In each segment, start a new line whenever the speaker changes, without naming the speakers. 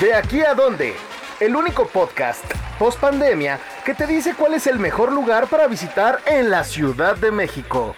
De aquí a dónde, el único podcast post pandemia que te dice cuál es el mejor lugar para visitar en la Ciudad de México.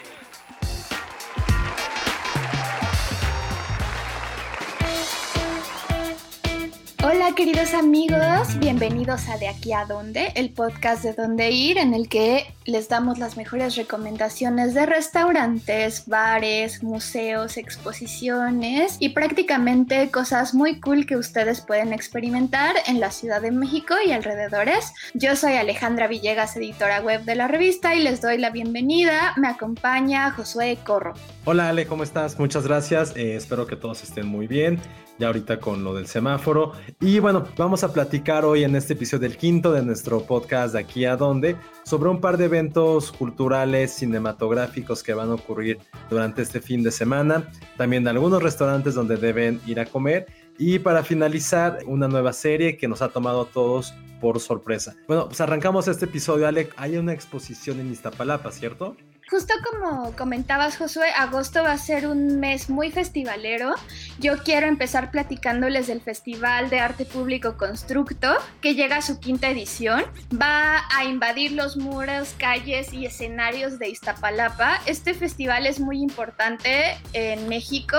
Queridos amigos, bienvenidos a De aquí a dónde, el podcast de dónde ir en el que les damos las mejores recomendaciones de restaurantes, bares, museos, exposiciones y prácticamente cosas muy cool que ustedes pueden experimentar en la Ciudad de México y alrededores. Yo soy Alejandra Villegas, editora web de la revista y les doy la bienvenida. Me acompaña Josué Corro.
Hola Ale, ¿cómo estás? Muchas gracias. Eh, espero que todos estén muy bien. Ya ahorita con lo del semáforo. Y vamos a platicar hoy en este episodio del quinto de nuestro podcast de aquí a dónde sobre un par de eventos culturales cinematográficos que van a ocurrir durante este fin de semana. También algunos restaurantes donde deben ir a comer. Y para finalizar, una nueva serie que nos ha tomado a todos por sorpresa. Bueno, pues arrancamos este episodio, Alec. Hay una exposición en Iztapalapa, ¿cierto?
Justo como comentabas, Josué, agosto va a ser un mes muy festivalero. Yo quiero empezar platicándoles del Festival de Arte Público Constructo, que llega a su quinta edición. Va a invadir los muros, calles y escenarios de Iztapalapa. Este festival es muy importante en México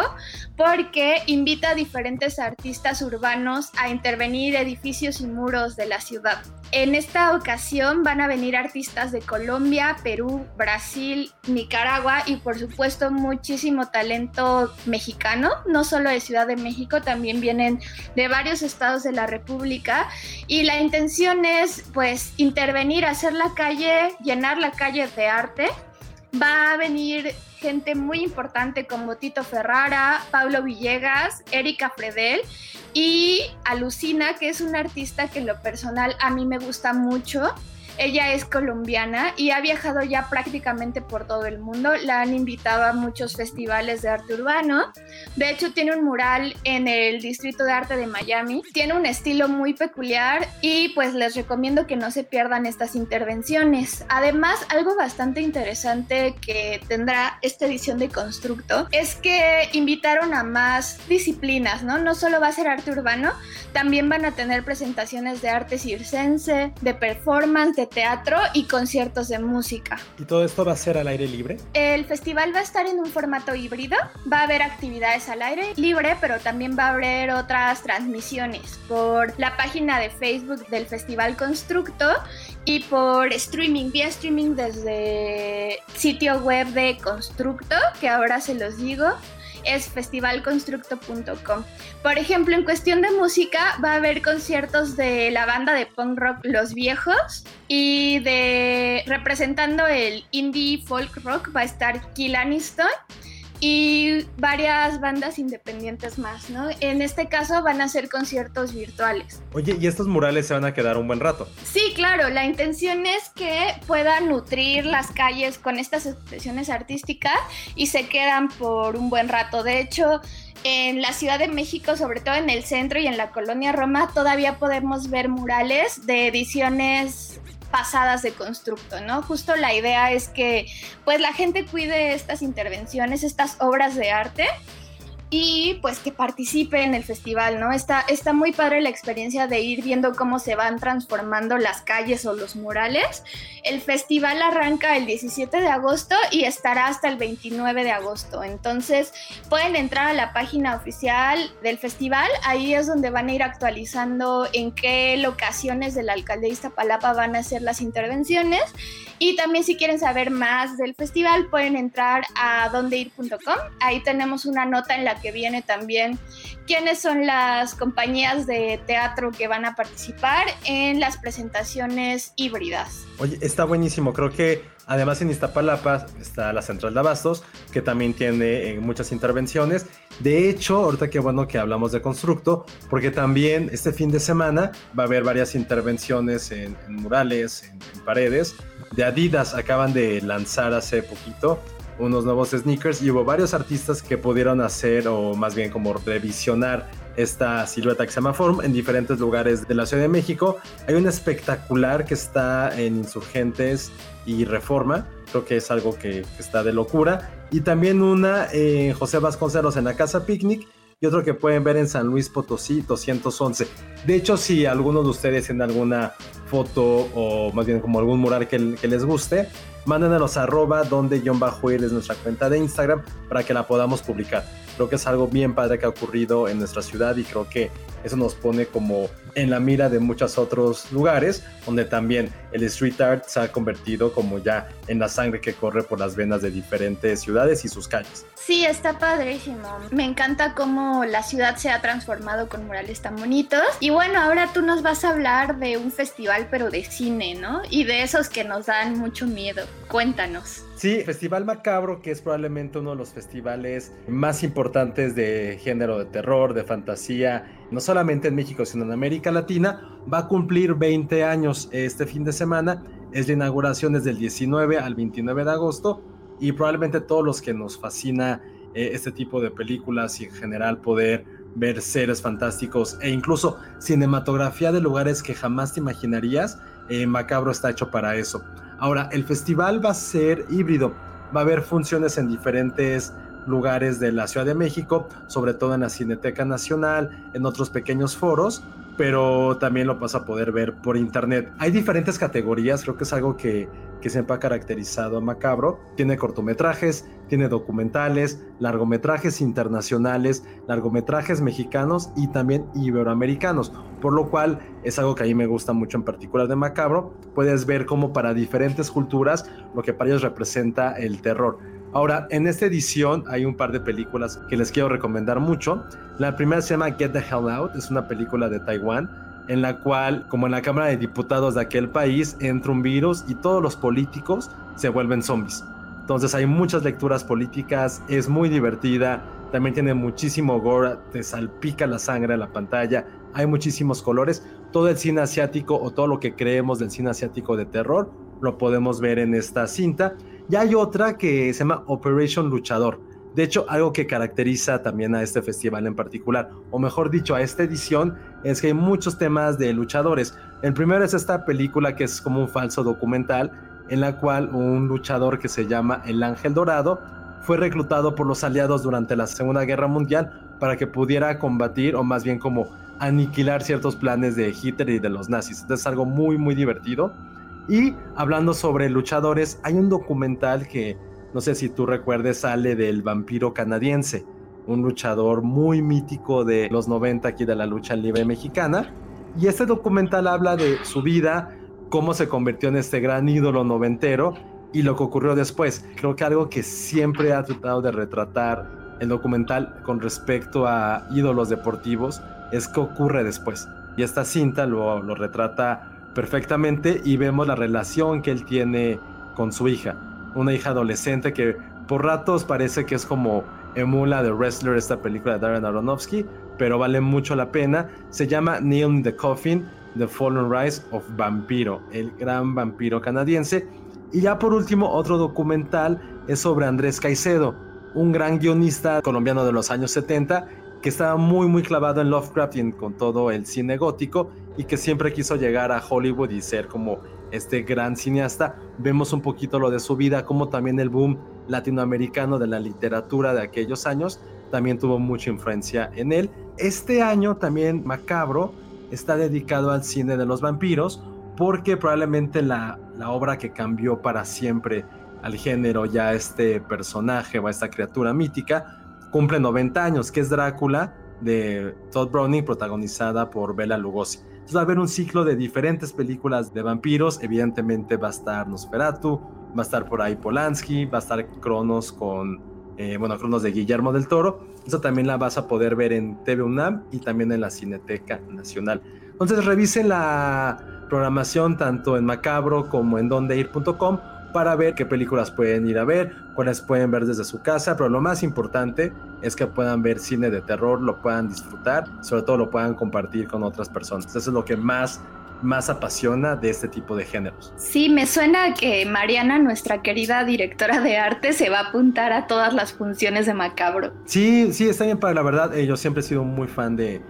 porque invita a diferentes artistas urbanos a intervenir edificios y muros de la ciudad. En esta ocasión van a venir artistas de Colombia, Perú, Brasil, Nicaragua y por supuesto muchísimo talento mexicano, no solo de Ciudad de México, también vienen de varios estados de la República y la intención es pues intervenir, hacer la calle, llenar la calle de arte. Va a venir gente muy importante como Tito Ferrara, Pablo Villegas, Erika Fredel y Alucina, que es una artista que en lo personal a mí me gusta mucho. Ella es colombiana y ha viajado ya prácticamente por todo el mundo. La han invitado a muchos festivales de arte urbano. De hecho, tiene un mural en el Distrito de Arte de Miami. Tiene un estilo muy peculiar y pues les recomiendo que no se pierdan estas intervenciones. Además, algo bastante interesante que tendrá esta edición de Constructo es que invitaron a más disciplinas, ¿no? No solo va a ser arte urbano, también van a tener presentaciones de arte circense, de performance, de teatro y conciertos de música.
¿Y todo esto va a ser al aire libre?
El festival va a estar en un formato híbrido, va a haber actividades al aire libre, pero también va a haber otras transmisiones por la página de Facebook del Festival Constructo y por streaming, vía streaming desde sitio web de Constructo, que ahora se los digo es festivalconstructo.com. Por ejemplo, en cuestión de música va a haber conciertos de la banda de punk rock Los Viejos y de representando el indie folk rock va a estar Kill Aniston y varias bandas independientes más, ¿no? En este caso van a ser conciertos virtuales.
Oye, ¿y estos murales se van a quedar un buen rato?
Sí, claro, la intención es que puedan nutrir las calles con estas expresiones artísticas y se quedan por un buen rato. De hecho, en la Ciudad de México, sobre todo en el centro y en la colonia Roma, todavía podemos ver murales de ediciones pasadas de constructo, ¿no? Justo la idea es que pues la gente cuide estas intervenciones, estas obras de arte y pues que participe en el festival, ¿no? Está, está muy padre la experiencia de ir viendo cómo se van transformando las calles o los murales. El festival arranca el 17 de agosto y estará hasta el 29 de agosto. Entonces pueden entrar a la página oficial del festival, ahí es donde van a ir actualizando en qué locaciones de la alcaldía de Iztapalapa van a hacer las intervenciones. Y también si quieren saber más del festival pueden entrar a dondeir.com. Ahí tenemos una nota en la que viene también quiénes son las compañías de teatro que van a participar en las presentaciones híbridas.
Oye, está buenísimo, creo que además en Iztapalapa está la Central de Abastos, que también tiene eh, muchas intervenciones. De hecho, ahorita qué bueno que hablamos de Constructo, porque también este fin de semana va a haber varias intervenciones en, murales, en paredes. De Adidas acaban de lanzar hace poquito unos nuevos sneakers y hubo varios artistas que pudieron hacer o más bien como revisionar esta silueta que en diferentes lugares de la Ciudad de México. Hay un espectacular que está en Insurgentes y Reforma, creo que es algo que, está de locura. Y también una en José Vasconcelos en la Casa Picnic y otro que pueden ver en San Luis Potosí 211. De hecho, si alguno de ustedes tiene alguna foto o más bien como algún mural que les guste, mándenos arroba donde John Bajo es nuestra cuenta de Instagram para que la podamos publicar. Creo que es algo bien padre que ha ocurrido en nuestra ciudad y creo que eso nos pone como en la mira de muchos otros lugares donde también el street art se ha convertido como ya en la sangre que corre por las venas de diferentes ciudades y sus calles.
Sí, está padrísimo. Me encanta cómo la ciudad se ha transformado con murales tan bonitos. Y bueno, ahora tú nos vas a hablar de un festival pero de cine, ¿no? Y de esos que nos dan mucho miedo. Cuéntanos.
Sí, Festival Macabro, que es probablemente uno de los festivales más importantes de género de terror, de fantasía, no solamente en México, sino en América Latina, va a cumplir 20 años este fin de semana. Es la inauguración desde el 19 al 29 de agosto y probablemente todos los que nos fascina eh, este tipo de películas y en general poder ver seres fantásticos e incluso cinematografía de lugares que jamás te imaginarías, eh, Macabro está hecho para eso. Ahora, el festival va a ser híbrido, va a haber funciones en diferentes lugares de la Ciudad de México, sobre todo en la Cineteca Nacional, en otros pequeños foros, pero también lo vas a poder ver por internet. Hay diferentes categorías, creo que es algo que, que siempre ha caracterizado a Macabro. Tiene cortometrajes, tiene documentales, largometrajes internacionales, largometrajes mexicanos y también iberoamericanos, por lo cual es algo que a mí me gusta mucho en particular de Macabro. Puedes ver cómo para diferentes culturas lo que para ellos representa el terror. Ahora, en esta edición hay un par de películas que les quiero recomendar mucho. La primera se llama Get the Hell Out, es una película de Taiwán en la cual, como en la Cámara de Diputados de aquel país, entra un virus y todos los políticos se vuelven zombies. Entonces hay muchas lecturas políticas, es muy divertida, también tiene muchísimo gore, te salpica la sangre en la pantalla, hay muchísimos colores. Todo el cine asiático o todo lo que creemos del cine asiático de terror lo podemos ver en esta cinta. Y hay otra que se llama Operation Luchador. De hecho, algo que caracteriza también a este festival en particular, o mejor dicho, a esta edición, es que hay muchos temas de luchadores. El primero es esta película que es como un falso documental, en la cual un luchador que se llama El Ángel Dorado fue reclutado por los aliados durante la Segunda Guerra Mundial para que pudiera combatir, o más bien como aniquilar ciertos planes de Hitler y de los nazis. Entonces es algo muy, muy divertido. Y hablando sobre luchadores, hay un documental que no sé si tú recuerdes, sale del vampiro canadiense, un luchador muy mítico de los 90 aquí de la lucha libre mexicana. Y este documental habla de su vida, cómo se convirtió en este gran ídolo noventero y lo que ocurrió después. Creo que algo que siempre ha tratado de retratar el documental con respecto a ídolos deportivos es qué ocurre después. Y esta cinta lo, lo retrata perfectamente y vemos la relación que él tiene con su hija. Una hija adolescente que por ratos parece que es como emula de Wrestler, esta película de Darren Aronofsky, pero vale mucho la pena. Se llama Neil in the Coffin, The Fallen Rise of Vampiro, el gran vampiro canadiense. Y ya por último, otro documental es sobre Andrés Caicedo, un gran guionista colombiano de los años 70 que estaba muy muy clavado en Lovecraft y con todo el cine gótico y que siempre quiso llegar a Hollywood y ser como este gran cineasta. Vemos un poquito lo de su vida, como también el boom latinoamericano de la literatura de aquellos años también tuvo mucha influencia en él. Este año también Macabro está dedicado al cine de los vampiros porque probablemente la, la obra que cambió para siempre al género ya este personaje o esta criatura mítica cumple 90 años, que es Drácula de Todd Browning, protagonizada por Bela Lugosi. Entonces va a haber un ciclo de diferentes películas de vampiros. Evidentemente va a estar Nosferatu, va a estar por ahí Polanski, va a estar Cronos con, eh, bueno, Cronos de Guillermo del Toro. Eso también la vas a poder ver en TV UNAM y también en la Cineteca Nacional. Entonces revisen la programación tanto en macabro como en dondeir.com para ver qué películas pueden ir a ver, cuáles pueden ver desde su casa, pero lo más importante es que puedan ver cine de terror, lo puedan disfrutar, sobre todo lo puedan compartir con otras personas. Eso es lo que más más apasiona de este tipo de géneros.
Sí, me suena que Mariana, nuestra querida directora de arte, se va a apuntar a todas las funciones de Macabro.
Sí, sí, está bien para la verdad. Eh, yo siempre he sido muy fan de,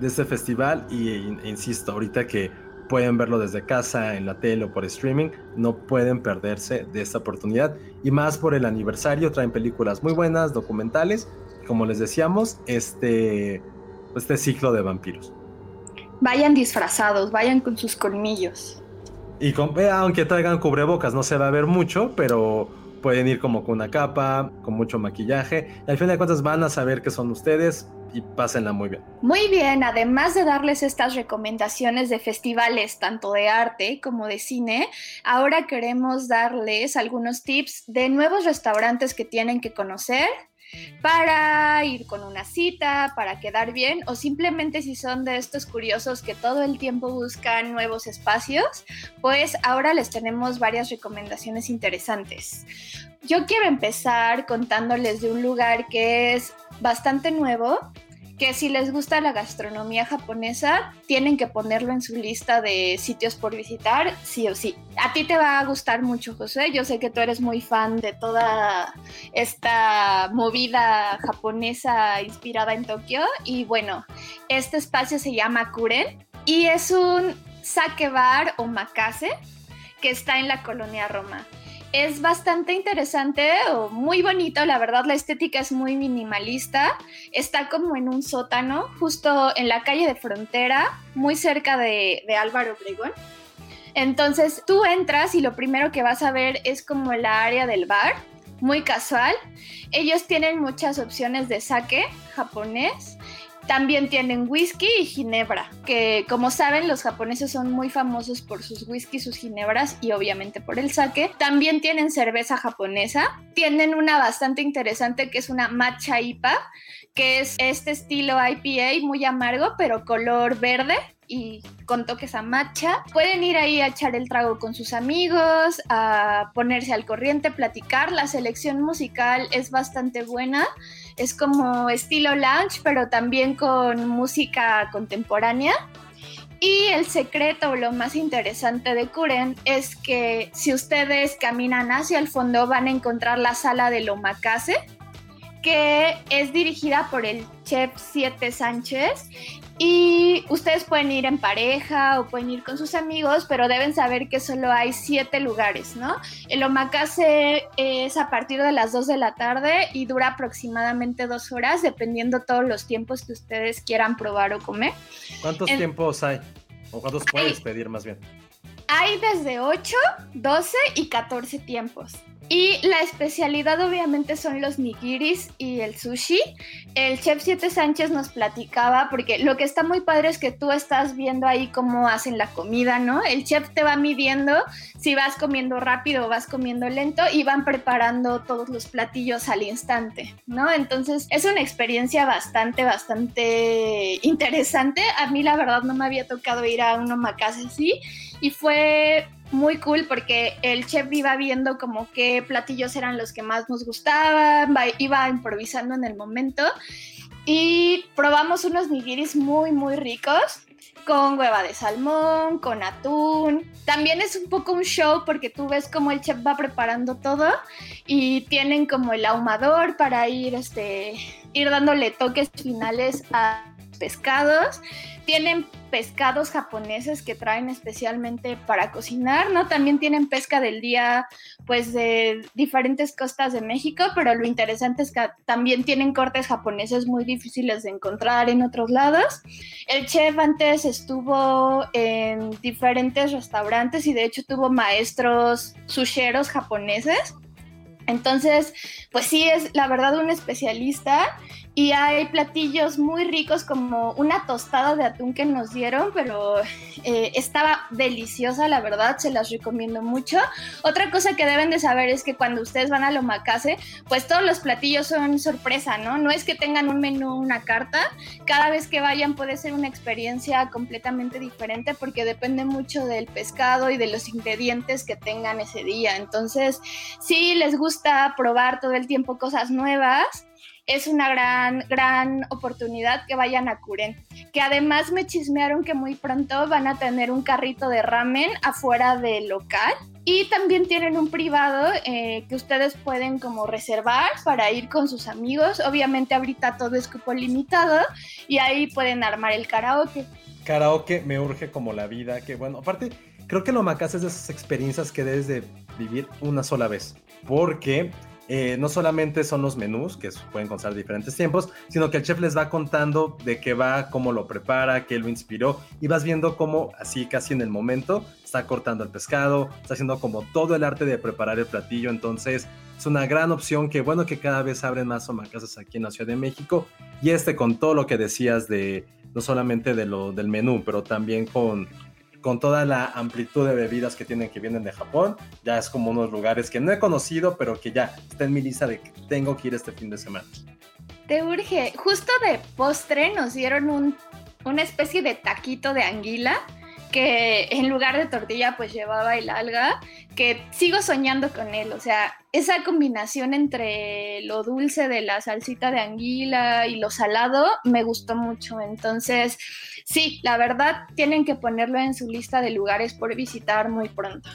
de este festival y e insisto, ahorita que pueden verlo desde casa, en la tele o por streaming, no pueden perderse de esta oportunidad. Y más por el aniversario, traen películas muy buenas, documentales. como les decíamos, este, este ciclo de vampiros.
Vayan disfrazados, vayan con sus colmillos.
Y con, eh, aunque traigan cubrebocas, no se va a ver mucho, pero pueden ir como con una capa, con mucho maquillaje. Y al fin de cuentas van a saber que son ustedes y pásenla muy bien.
Muy bien, además de darles estas recomendaciones de festivales, tanto de arte como de cine, ahora queremos darles algunos tips de nuevos restaurantes que tienen que conocer para ir con una cita, para quedar bien o simplemente si son de estos curiosos que todo el tiempo buscan nuevos espacios, pues ahora les tenemos varias recomendaciones interesantes. Yo quiero empezar contándoles de un lugar que es bastante nuevo, que si les gusta la gastronomía japonesa, tienen que ponerlo en su lista de sitios por visitar, sí o sí. A ti te va a gustar mucho, José. Yo sé que tú eres muy fan de toda esta movida japonesa inspirada en Tokio. Y bueno, este espacio se llama Kuren y es un sake bar o makase que está en la colonia Roma es bastante interesante o muy bonito, la verdad la estética es muy minimalista, está como en un sótano, justo en la calle de frontera, muy cerca de, Álvaro Obregón. Entonces tú entras y lo primero que vas a ver es como la área del bar, muy casual. Ellos tienen muchas opciones de sake japonés también tienen whisky y ginebra, que como saben los japoneses son muy famosos por sus whisky, sus ginebras y obviamente por el sake. También tienen cerveza japonesa. Tienen una bastante interesante que es una matcha IPA, que es este estilo IPA muy amargo pero color verde y con toques a matcha. Pueden ir ahí a echar el trago con sus amigos, a ponerse al corriente, platicar. La selección musical es bastante buena. Es como estilo lounge, pero también con música contemporánea. Y el secreto, lo más interesante de Kuren es que si ustedes caminan hacia el fondo van a encontrar la sala del omakase, que es dirigida por el chef Siete Sánchez y ustedes pueden ir en pareja o pueden ir con sus amigos, pero deben saber que solo hay siete lugares, ¿no? El omakase es a partir de las 2 de la tarde y dura aproximadamente dos horas, dependiendo todos los tiempos que ustedes quieran probar o comer.
¿Cuántos tiempos hay? ¿O cuántos puedes pedir más bien?
Hay desde 8, 12 y 14 tiempos. Y la especialidad obviamente son los nigiris y el sushi. El chef Siete Sánchez nos platicaba, porque lo que está muy padre es que tú estás viendo ahí cómo hacen la comida, ¿no? El chef te va midiendo si vas comiendo rápido o vas comiendo lento y van preparando todos los platillos al instante, ¿no? Entonces es una experiencia bastante, bastante interesante. A mí la verdad no me había tocado ir a un omakase así y fue muy cool porque el chef iba viendo como qué platillos eran los que más nos gustaban, iba improvisando en el momento y probamos unos nigiris muy muy ricos con hueva de salmón, con atún. También es un poco un show porque tú ves como el chef va preparando todo y tienen como el ahumador para ir este ir dándole toques finales a pescados tienen pescados japoneses que traen especialmente para cocinar, ¿no? También tienen pesca del día, pues de diferentes costas de México, pero lo interesante es que también tienen cortes japoneses muy difíciles de encontrar en otros lados. El chef antes estuvo en diferentes restaurantes y de hecho tuvo maestros susheros japoneses. Entonces, pues sí, es la verdad un especialista y hay platillos muy ricos como una tostada de atún que nos dieron, pero eh, estaba deliciosa, la verdad, se las recomiendo mucho. Otra cosa que deben de saber es que cuando ustedes van a Lomakase, pues todos los platillos son sorpresa, ¿no? No es que tengan un menú, una carta, cada vez que vayan puede ser una experiencia completamente diferente porque depende mucho del pescado y de los ingredientes que tengan ese día. Entonces, si les gusta probar todo el tiempo cosas nuevas, es una gran, gran oportunidad que vayan a Curen. Que además me chismearon que muy pronto van a tener un carrito de ramen afuera del local. Y también tienen un privado eh, que ustedes pueden como reservar para ir con sus amigos. Obviamente ahorita todo es cupo limitado y ahí pueden armar el karaoke.
Karaoke me urge como la vida, que bueno, aparte creo que lo macas es de esas experiencias que debes de vivir una sola vez. Porque eh, no solamente son los menús, que pueden constar diferentes tiempos, sino que el chef les va contando de qué va, cómo lo prepara, qué lo inspiró, y vas viendo cómo, así casi en el momento, está cortando el pescado, está haciendo como todo el arte de preparar el platillo, entonces es una gran opción que bueno que cada vez abren más omakasas aquí en la Ciudad de México, y este con todo lo que decías de, no solamente de lo, del menú, pero también con con toda la amplitud de bebidas que tienen que vienen de Japón. Ya es como unos lugares que no he conocido, pero que ya está en mi lista de que tengo que ir este fin de semana.
Te urge. Justo de postre nos dieron un, una especie de taquito de anguila que en lugar de tortilla pues llevaba el alga, que sigo soñando con él, o sea, esa combinación entre lo dulce de la salsita de anguila y lo salado me gustó mucho, entonces sí, la verdad tienen que ponerlo en su lista de lugares por visitar muy pronto.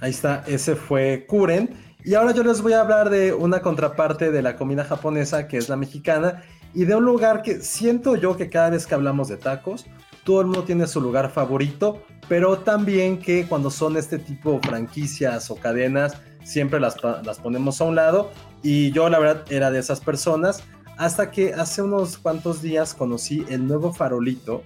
Ahí está, ese fue Kuren. Y ahora yo les voy a hablar de una contraparte de la comida japonesa, que es la mexicana, y de un lugar que siento yo que cada vez que hablamos de tacos, todo el mundo tiene su lugar favorito, pero también que cuando son este tipo de franquicias o cadenas, siempre las, las ponemos a un lado. Y yo la verdad era de esas personas, hasta que hace unos cuantos días conocí el nuevo farolito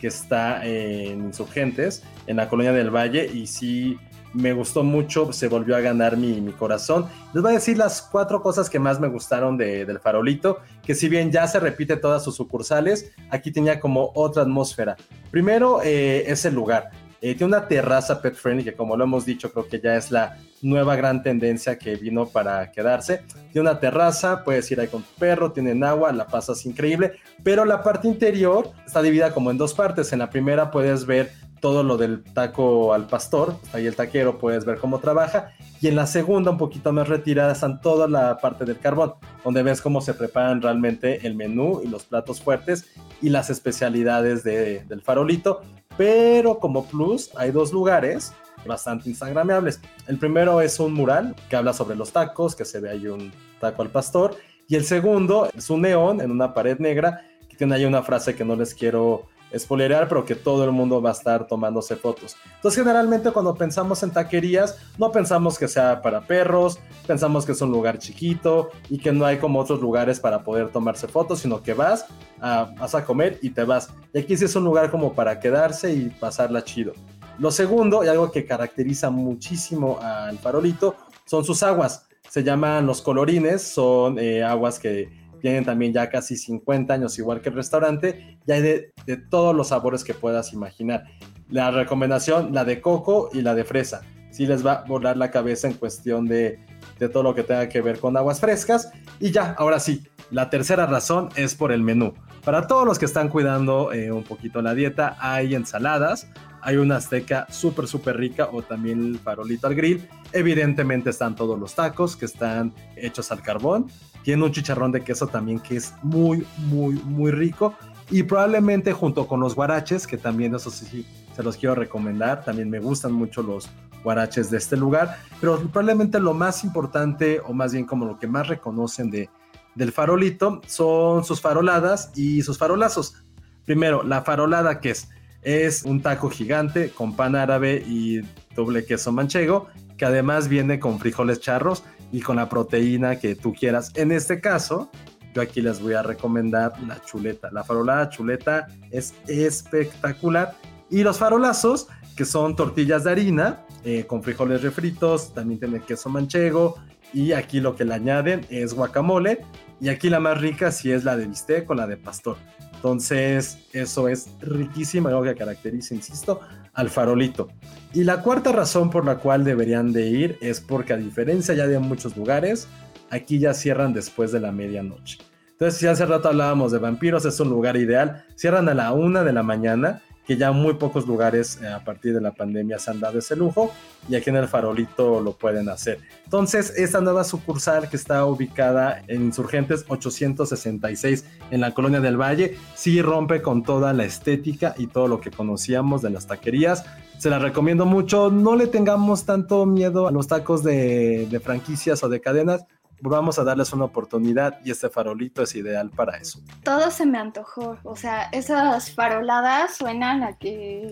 que está en Insurgentes, en la colonia del Valle, y sí me gustó mucho, se volvió a ganar mi, mi, corazón. Les voy a decir las cuatro cosas que más me gustaron de, del farolito, que si bien ya se repite todas sus sucursales, aquí tenía como otra atmósfera. Primero eh, es el lugar. Eh, tiene una terraza pet friendly que como lo hemos dicho creo que ya es la nueva gran tendencia que vino para quedarse. Tiene una terraza, puedes ir ahí con tu perro, tienen agua, la pasas increíble, pero la parte interior está dividida como en dos partes. En la primera puedes ver todo lo del taco al pastor, ahí el taquero puedes ver cómo trabaja, y en la segunda, un poquito más retirada, están toda la parte del carbón, donde ves cómo se preparan realmente el menú y los platos fuertes y las especialidades del farolito, pero como plus hay dos lugares bastante instagramables. El primero es un mural que habla sobre los tacos, que se ve ahí un taco al pastor, y el segundo es un neón en una pared negra que tiene ahí una frase que no les quiero spoilerear, pero que todo el mundo va a estar tomándose fotos. Entonces, generalmente cuando pensamos en taquerías, no pensamos que sea para perros, pensamos que es un lugar chiquito y que no hay como otros lugares para poder tomarse fotos, sino que vas a, vas a comer y te vas. Y aquí sí es un lugar como para quedarse y pasarla chido. Lo segundo, y algo que caracteriza muchísimo al farolito, son sus aguas. Se llaman los colorines, son eh, aguas que tienen también ya casi 50 años, igual que el restaurante, y hay de, todos los sabores que puedas imaginar. La recomendación, la de coco y la de fresa. Sí les va a volar la cabeza en cuestión de, de todo lo que tenga que ver con aguas frescas. Y ya, ahora sí, la tercera razón es por el menú. Para todos los que están cuidando eh, un poquito la dieta, hay ensaladas, hay una azteca súper, súper rica o también el farolito al grill. Evidentemente están todos los tacos que están hechos al carbón. Tiene un chicharrón de queso también que es muy, muy, muy rico. Y probablemente junto con los guaraches, que también eso sí se los quiero recomendar. También me gustan mucho los guaraches de este lugar. Pero probablemente lo más importante, o más bien como lo que más reconocen de, del farolito, son sus faroladas y sus farolazos. Primero, la farolada que es es un taco gigante con pan árabe y doble queso manchego, que además viene con frijoles charros y con la proteína que tú quieras. En este caso, yo aquí les voy a recomendar la chuleta. La farolada chuleta es espectacular. Y los farolazos, que son tortillas de harina eh, con frijoles refritos, también tiene queso manchego. Y aquí lo que le añaden es guacamole. Y aquí la más rica sí es la de bistec con la de pastor. Entonces, eso es riquísimo, algo que caracteriza, insisto, al farolito. Y la cuarta razón por la cual deberían de ir es porque a diferencia ya de muchos lugares, aquí ya cierran después de la medianoche. Entonces, si hace rato hablábamos de vampiros, es un lugar ideal. Cierran a la una de la mañana que ya muy pocos lugares eh, a partir de la pandemia se han dado ese lujo y aquí en el farolito lo pueden hacer. Entonces, esta nueva sucursal que está ubicada en Insurgentes 866 en la Colonia del Valle, sí rompe con toda la estética y todo lo que conocíamos de las taquerías. Se la recomiendo mucho, no le tengamos tanto miedo a los tacos de, de franquicias o de cadenas, vamos a darles una oportunidad y este farolito es ideal para eso.
Todo se me antojó, o sea, esas faroladas suenan a que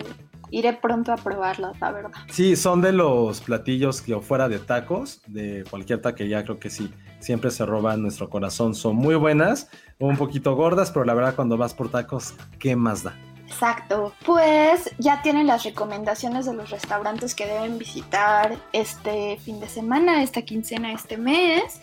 iré pronto a probarlas, la verdad.
Sí, son de los platillos que fuera de tacos, de cualquier taquería, creo que sí, siempre se roban nuestro corazón. Son muy buenas, un poquito gordas, pero la verdad cuando vas por tacos, ¿qué más da?
Exacto. Pues ya tienen las recomendaciones de los restaurantes que deben visitar este fin de semana, esta quincena, este mes.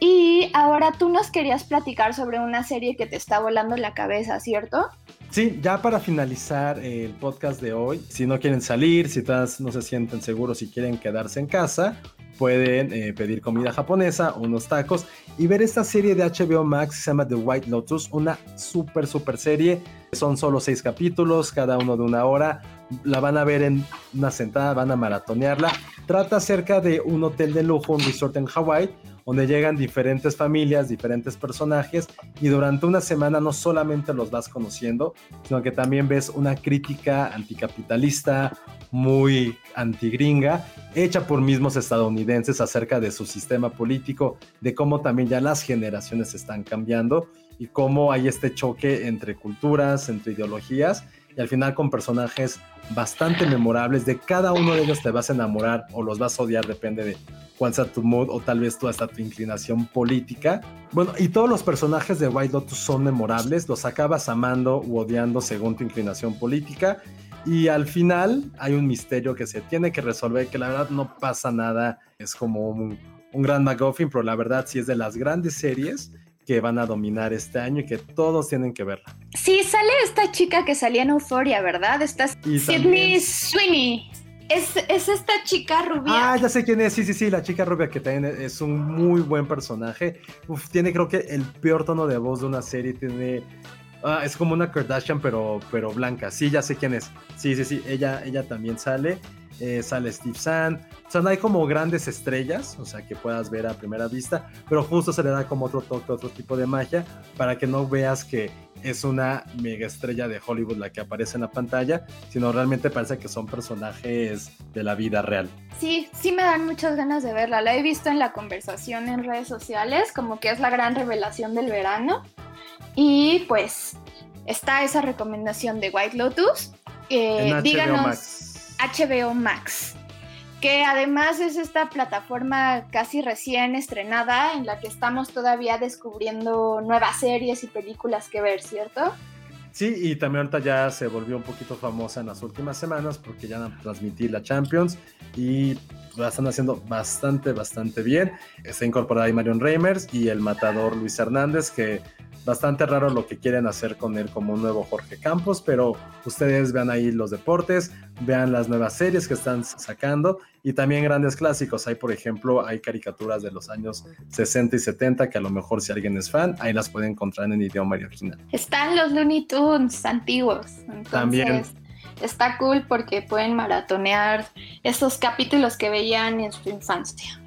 Y ahora tú nos querías platicar sobre una serie que te está volando la cabeza, ¿cierto?
Sí, ya para finalizar el podcast de hoy, si no quieren salir, si no se sienten seguros, si quieren quedarse en casa, pueden eh, pedir comida japonesa, unos tacos y ver esta serie de HBO Max se llama The White Lotus, una súper, súper serie. Son solo seis capítulos, cada uno de una hora. La van a ver en una sentada, van a maratonearla. Trata acerca de un hotel de lujo, un resort en Hawái donde llegan diferentes familias, diferentes personajes, y durante una semana no solamente los vas conociendo, sino que también ves una crítica anticapitalista, muy antigringa, hecha por mismos estadounidenses acerca de su sistema político, de cómo también ya las generaciones están cambiando y cómo hay este choque entre culturas, entre ideologías, y al final con personajes bastante memorables. De cada uno de ellos te vas a enamorar o los vas a odiar, depende de cuál sea tu mood o tal vez tú hasta tu inclinación política. Bueno, y todos los personajes de White Lotus son memorables, los acabas amando u odiando según tu inclinación política. Y al final hay un misterio que se tiene que resolver, que la verdad no pasa nada, es como un, un gran McGuffin, pero la verdad sí es de las grandes series que van a dominar este año y que todos tienen que verla.
Sí, sale esta chica que salía en Euforia, ¿verdad? Esta Sydney Sweeney. Es, esta chica rubia.
Ah, ya sé quién es. Sí, sí, sí, la chica rubia que también es un muy buen personaje. tiene creo que el peor tono de voz de una serie. Tiene... Ah, es como una Kardashian, pero, pero blanca. Sí, ya sé quién es. Sí, sí, sí. Ella, ella también sale. Eh, sale Steve Sand. O sea, no hay como grandes estrellas, o sea, que puedas ver a primera vista, pero justo se le da como otro toque, otro tipo de magia, para que no veas que es una mega estrella de Hollywood la que aparece en la pantalla, sino realmente parece que son personajes de la vida real.
Sí, sí me dan muchas ganas de verla. La he visto en la conversación en redes sociales, como que es la gran revelación del verano. Y pues está esa recomendación de White Lotus. Eh, díganos. HBO Max, que además es esta plataforma casi recién estrenada en la que estamos todavía descubriendo nuevas series y películas que ver, ¿cierto?
Sí, y también ahorita ya se volvió un poquito famosa en las últimas semanas porque ya van a transmitir la Champions y la están haciendo bastante, bastante bien. Está incorporada ahí Marion Reimers y el matador Luis Hernández, que bastante raro lo que quieren hacer con él como un nuevo Jorge Campos, pero ustedes vean ahí los deportes, vean las nuevas series que están sacando y también grandes clásicos. Hay, por ejemplo, hay caricaturas de los años 60 y 70 que a lo mejor si alguien es fan, ahí las pueden encontrar en idioma original.
Están los Looney Tunes antiguos. también. Está cool porque pueden maratonear esos capítulos que veían en su infancia.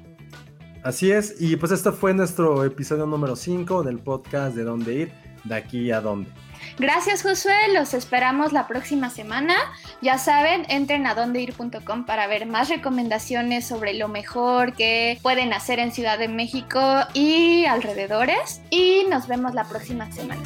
Así es, y pues este fue nuestro episodio número 5 del podcast de dónde ir, de aquí a dónde.
Gracias Josué, los esperamos la próxima semana. Ya saben, entren a dondeir.com para ver más recomendaciones sobre lo mejor que pueden hacer en Ciudad de México y alrededores. Y nos vemos la próxima semana.